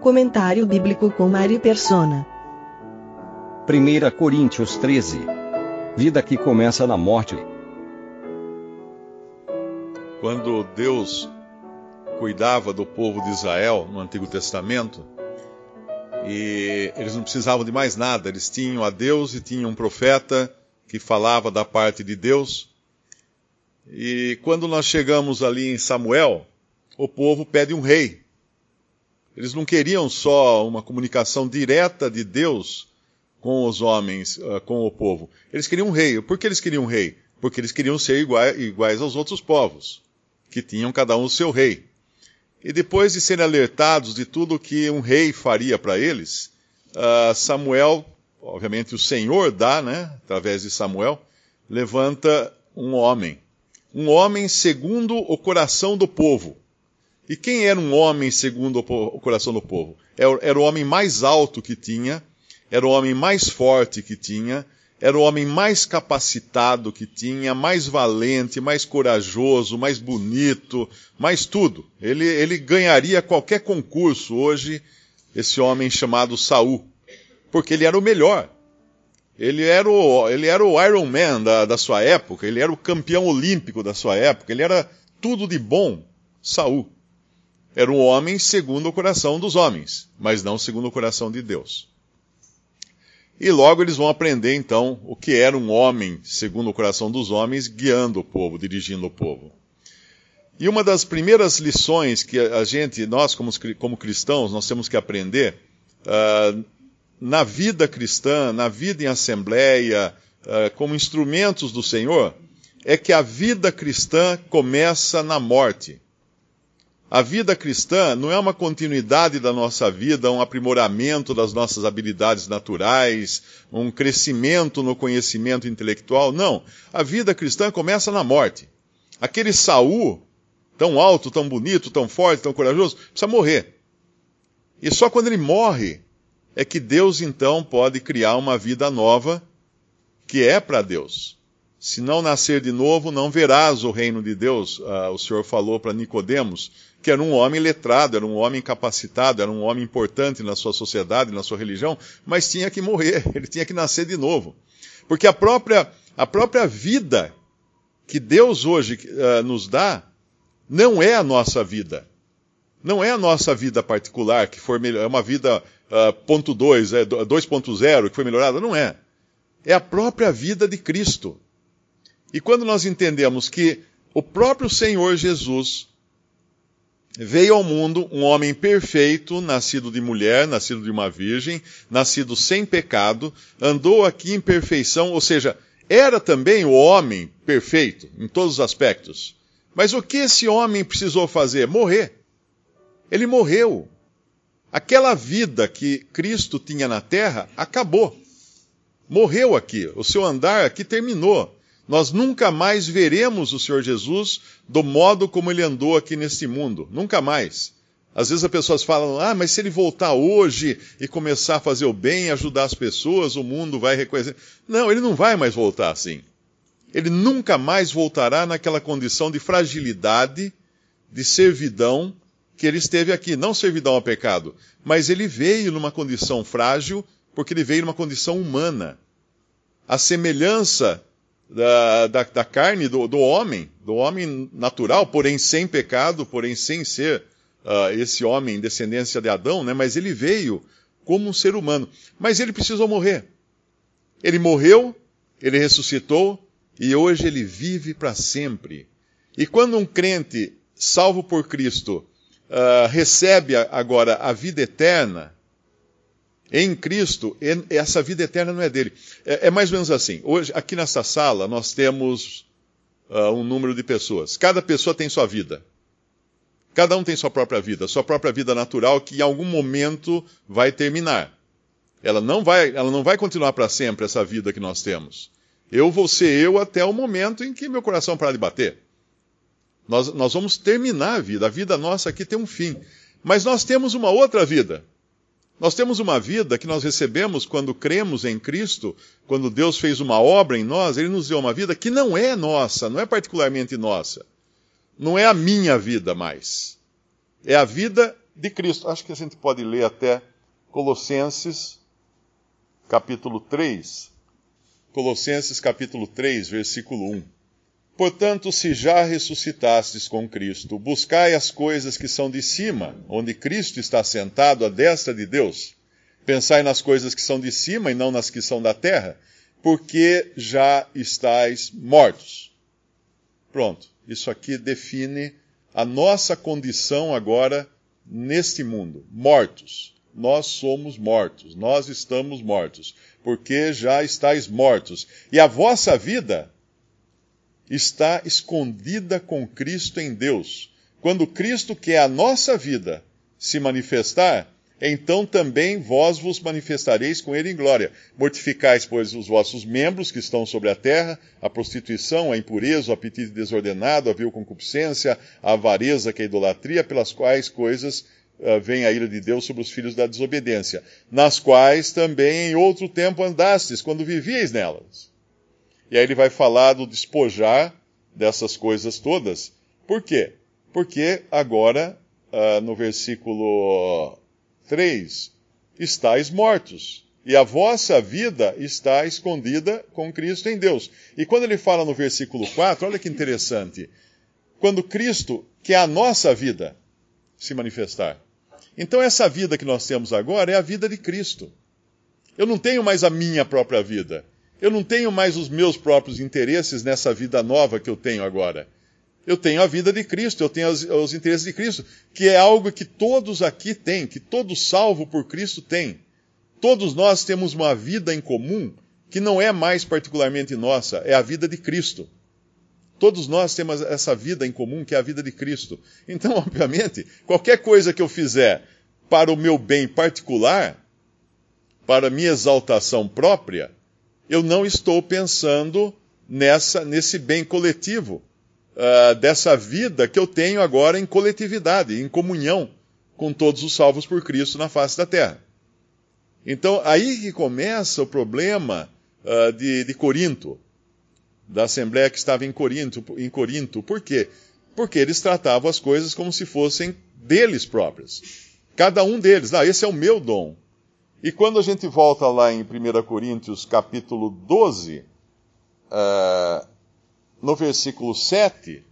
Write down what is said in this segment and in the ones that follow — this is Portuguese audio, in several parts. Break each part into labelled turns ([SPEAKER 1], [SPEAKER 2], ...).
[SPEAKER 1] Comentário bíblico com Mari Persona.
[SPEAKER 2] 1 Coríntios 13. Vida que começa na morte.
[SPEAKER 3] Quando Deus cuidava do povo de Israel no Antigo Testamento, e eles não precisavam de mais nada, eles tinham a Deus e tinham um profeta que falava da parte de Deus. E quando nós chegamos ali em Samuel, o povo pede um rei. Eles não queriam só uma comunicação direta de Deus com os homens, uh, com o povo. Eles queriam um rei. Por que eles queriam um rei? Porque eles queriam ser iguais, aos outros povos, que tinham cada um o seu rei. E depois de serem alertados de tudo que um rei faria para eles, uh, Samuel, obviamente o Senhor dá, né, através de Samuel, levanta um homem. Um homem segundo o coração do povo. E quem era um homem segundo o coração do povo? Era o homem mais alto que tinha, era o homem mais forte que tinha, era o homem mais capacitado que tinha, mais valente, mais corajoso, mais bonito, mais tudo. Ele, ele ganharia qualquer concurso hoje, esse homem chamado Saul, porque ele era o melhor. Ele era o, ele era o Iron Man da, da sua época, ele era o campeão olímpico da sua época, ele era tudo de bom, Saul. Era um homem segundo o coração dos homens, mas não segundo o coração de Deus. E logo eles vão aprender então o que era um homem, segundo o coração dos homens, guiando o povo, dirigindo o povo. E uma das primeiras lições que a gente, nós como, como cristãos, nós temos que aprender uh, na vida cristã, na vida em assembleia, uh, como instrumentos do Senhor, é que a vida cristã começa na morte. A vida cristã não é uma continuidade da nossa vida, um aprimoramento das nossas habilidades naturais, um crescimento no conhecimento intelectual. Não. A vida cristã começa na morte. Aquele Saul, tão alto, tão bonito, tão forte, tão corajoso, precisa morrer. E só quando ele morre é que Deus então pode criar uma vida nova que é para Deus. Se não nascer de novo, não verás o reino de Deus. Uh, o Senhor falou para Nicodemos que era um homem letrado, era um homem capacitado, era um homem importante na sua sociedade, na sua religião, mas tinha que morrer, ele tinha que nascer de novo. Porque a própria, a própria vida que Deus hoje uh, nos dá não é a nossa vida. Não é a nossa vida particular, que foi é uma vida uh, ponto 2, é 2.0, que foi melhorada. Não é. É a própria vida de Cristo. E quando nós entendemos que o próprio Senhor Jesus veio ao mundo um homem perfeito, nascido de mulher, nascido de uma virgem, nascido sem pecado, andou aqui em perfeição, ou seja, era também o homem perfeito em todos os aspectos. Mas o que esse homem precisou fazer? Morrer. Ele morreu. Aquela vida que Cristo tinha na terra acabou. Morreu aqui. O seu andar aqui terminou nós nunca mais veremos o Senhor Jesus do modo como ele andou aqui neste mundo. Nunca mais. Às vezes as pessoas falam, ah, mas se ele voltar hoje e começar a fazer o bem, ajudar as pessoas, o mundo vai reconhecer. Não, ele não vai mais voltar assim. Ele nunca mais voltará naquela condição de fragilidade, de servidão que ele esteve aqui. Não servidão ao pecado, mas ele veio numa condição frágil, porque ele veio numa condição humana. A semelhança da, da, da carne do, do, homem, do homem natural, porém sem pecado, porém sem ser uh, esse homem descendência de Adão, né? mas ele veio como um ser humano. Mas ele precisou morrer. Ele morreu, ele ressuscitou e hoje ele vive para sempre. E quando um crente salvo por Cristo uh, recebe agora a vida eterna, em Cristo, essa vida eterna não é dele. É, é, mais ou menos assim. Hoje, aqui nessa sala, nós temos uh, um número de pessoas. Cada pessoa tem sua vida. Cada um tem sua própria vida, sua própria vida natural que em algum momento vai terminar. Ela não vai, ela não vai continuar para sempre essa vida que nós temos. Eu vou ser eu até o momento em que meu coração parar de bater. Nós, nós vamos terminar a vida. A vida nossa aqui tem um fim. Mas nós temos uma outra vida. Nós temos uma vida que nós recebemos quando cremos em Cristo, quando Deus fez uma obra em nós, Ele nos deu uma vida que não é nossa, não é particularmente nossa. Não é a minha vida mais. É a vida de Cristo. Acho que a gente pode ler até Colossenses, capítulo 3. Colossenses, capítulo 3, versículo 1. Portanto, se já ressuscitastes com Cristo, buscai as coisas que são de cima, onde Cristo está sentado à destra de Deus. Pensai nas coisas que são de cima e não nas que são da terra, porque já estáis mortos. Pronto, isso aqui define a nossa condição agora neste mundo: mortos. Nós somos mortos, nós estamos mortos, porque já estáis mortos. E a vossa vida está escondida com Cristo em Deus. Quando Cristo, que é a nossa vida, se manifestar, então também vós vos manifestareis com ele em glória. Mortificais, pois, os vossos membros que estão sobre a terra, a prostituição, a impureza, o apetite desordenado, a vil concupiscência, a avareza, que é a idolatria, pelas quais coisas uh, vem a ira de Deus sobre os filhos da desobediência, nas quais também em outro tempo andastes, quando vivíeis nelas. E aí ele vai falar do despojar dessas coisas todas. Por quê? Porque agora, uh, no versículo 3, estáis mortos. E a vossa vida está escondida com Cristo em Deus. E quando ele fala no versículo 4, olha que interessante. Quando Cristo, que é a nossa vida, se manifestar. Então, essa vida que nós temos agora é a vida de Cristo. Eu não tenho mais a minha própria vida. Eu não tenho mais os meus próprios interesses nessa vida nova que eu tenho agora. Eu tenho a vida de Cristo, eu tenho os, os interesses de Cristo, que é algo que todos aqui têm, que todo salvo por Cristo tem. Todos nós temos uma vida em comum que não é mais particularmente nossa, é a vida de Cristo. Todos nós temos essa vida em comum, que é a vida de Cristo. Então, obviamente, qualquer coisa que eu fizer para o meu bem particular, para a minha exaltação própria, eu não estou pensando nessa, nesse bem coletivo, uh, dessa vida que eu tenho agora em coletividade, em comunhão com todos os salvos por Cristo na face da terra. Então, aí que começa o problema uh, de, de Corinto, da Assembleia que estava em Corinto, em Corinto. Por quê? Porque eles tratavam as coisas como se fossem deles próprios. Cada um deles, ah, esse é o meu dom. E quando a gente volta lá em 1 Coríntios capítulo 12, uh, eh, no versículo 7,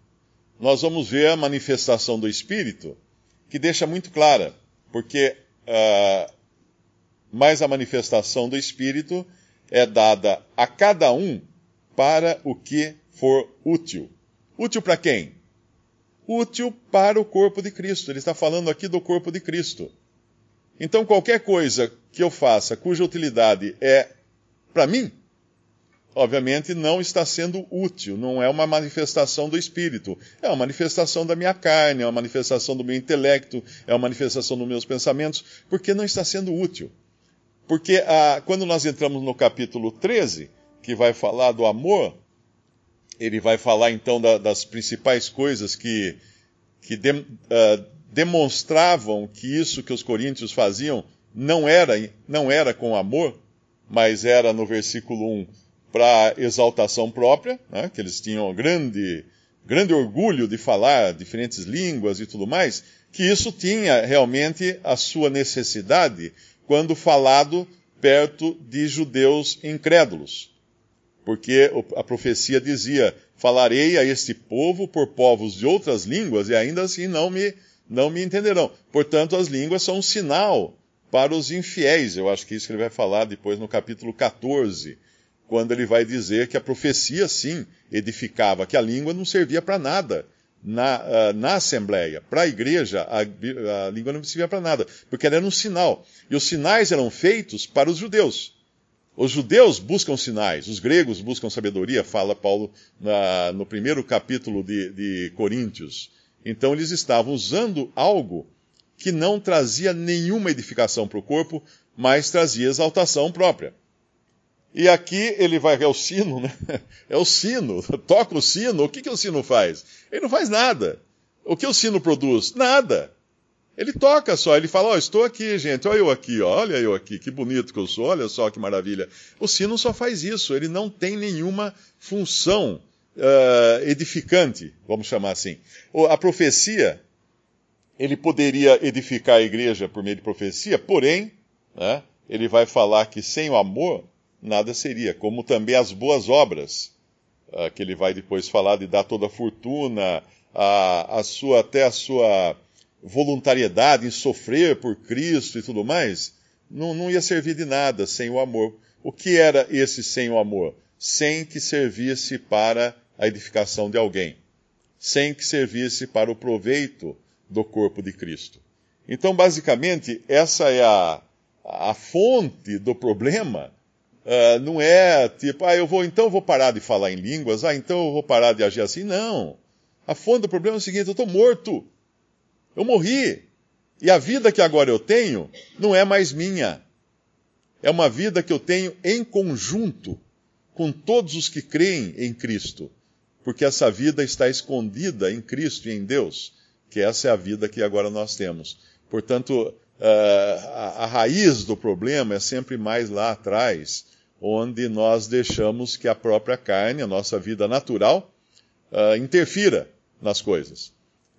[SPEAKER 3] nós vamos ver a manifestação do Espírito, que deixa muito clara, porque uh, mas a manifestação do Espírito é dada a cada um para o que for útil. Útil para quem? Útil para o corpo de Cristo. Ele está falando aqui do corpo de Cristo. Então, qualquer coisa que eu faça cuja utilidade é para mim, obviamente não está sendo útil, não é uma manifestação do espírito, é uma manifestação da minha carne, é uma manifestação do meu intelecto, é uma manifestação dos meus pensamentos, porque não está sendo útil. Porque ah, quando nós entramos no capítulo 13, que vai falar do amor, ele vai falar então da, das principais coisas que, que de, uh, demonstravam que isso que os coríntios faziam não era, não era com amor, mas era no versículo 1 para exaltação própria, né, que eles tinham grande, grande orgulho de falar diferentes línguas e tudo mais, que isso tinha realmente a sua necessidade quando falado perto de judeus incrédulos. Porque a profecia dizia: Falarei a este povo por povos de outras línguas e ainda assim não me não me entenderão. Portanto, as línguas são um sinal para os infiéis. Eu acho que isso que ele vai falar depois no capítulo 14, quando ele vai dizer que a profecia, sim, edificava, que a língua não servia para nada na, uh, na Assembleia. Para a igreja, a, língua não servia para nada, porque ela era um sinal. E os sinais eram feitos para os judeus. Os judeus buscam sinais, os gregos buscam sabedoria, fala Paulo na, no primeiro capítulo de, de Coríntios. Então eles estavam usando algo que não trazia nenhuma edificação para o corpo, mas trazia exaltação própria. E aqui ele vai, é o sino, né? É o sino, toca o sino, o que, que o sino faz? Ele não faz nada. O que o sino produz? Nada. Ele toca só, ele fala: Ó, oh, estou aqui, gente, olha eu aqui, ó, olha eu aqui, que bonito que eu sou, olha só que maravilha. O sino só faz isso, ele não tem nenhuma função uh, edificante, vamos chamar assim. A profecia, ele poderia edificar a igreja por meio de profecia, porém, né, ele vai falar que sem o amor, nada seria, como também as boas obras, uh, que ele vai depois falar de dar toda a fortuna, a, a sua, até a sua voluntariedade em sofrer por Cristo e tudo mais, não, não ia servir de nada sem o amor. O que era esse sem o amor? Sem que servisse para a edificação de alguém, sem que servisse para o proveito do corpo de Cristo. Então, basicamente, essa é a, a fonte do problema. Uh, não é tipo, ah, eu vou, então vou parar de falar em línguas, ah, então eu vou parar de agir assim. Não. A fonte do problema é o seguinte: eu estou morto. Eu morri. E a vida que agora eu tenho não é mais minha. É uma vida que eu tenho em conjunto com todos os que creem em Cristo. Porque essa vida está escondida em Cristo e em Deus. Que essa é a vida que agora nós temos. Portanto, eh, a raiz do problema é sempre mais lá atrás, onde nós deixamos que a própria carne, a nossa vida natural, eh, interfira nas coisas.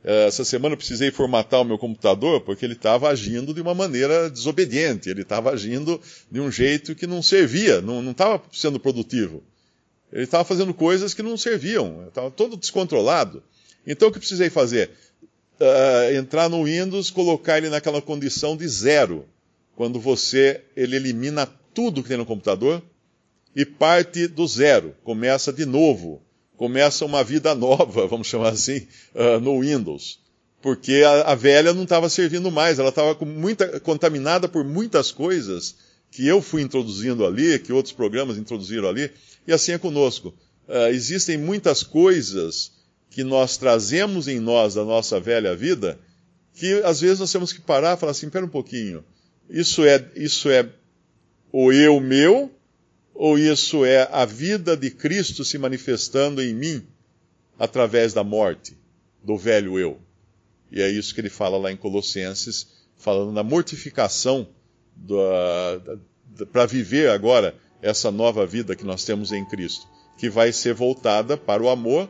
[SPEAKER 3] É, essa semana eu precisei formatar o meu computador porque ele estava agindo de uma maneira desobediente, ele estava agindo de um jeito que não servia, não estava sendo produtivo. Ele estava fazendo coisas que não serviam, estava todo descontrolado. Então o que precisei fazer? Uh, entrar no Windows, colocar ele naquela condição de zero, quando você ele elimina tudo que tem no computador e parte do zero, começa de novo começa uma vida nova, vamos chamar assim, uh, no Windows. Porque a, a velha não estava servindo mais, ela estava contaminada por muitas coisas que eu fui introduzindo ali, que outros programas introduziram ali, e assim é conosco. Uh, existem muitas coisas que nós trazemos em nós da nossa velha vida, que às vezes nós temos que parar e falar assim, espera um pouquinho, isso é, isso é o eu meu, ou isso é a vida de Cristo se manifestando em mim através da morte do velho eu? E é isso que ele fala lá em Colossenses, falando da mortificação para viver agora essa nova vida que nós temos em Cristo, que vai ser voltada para o amor,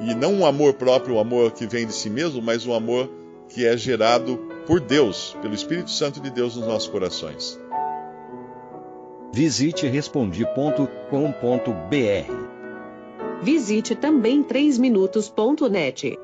[SPEAKER 3] e não um amor próprio, um amor que vem de si mesmo, mas um amor que é gerado por Deus, pelo Espírito Santo de Deus nos nossos corações.
[SPEAKER 2] Visite respondi.com.br.
[SPEAKER 1] Visite também 3minutos.net.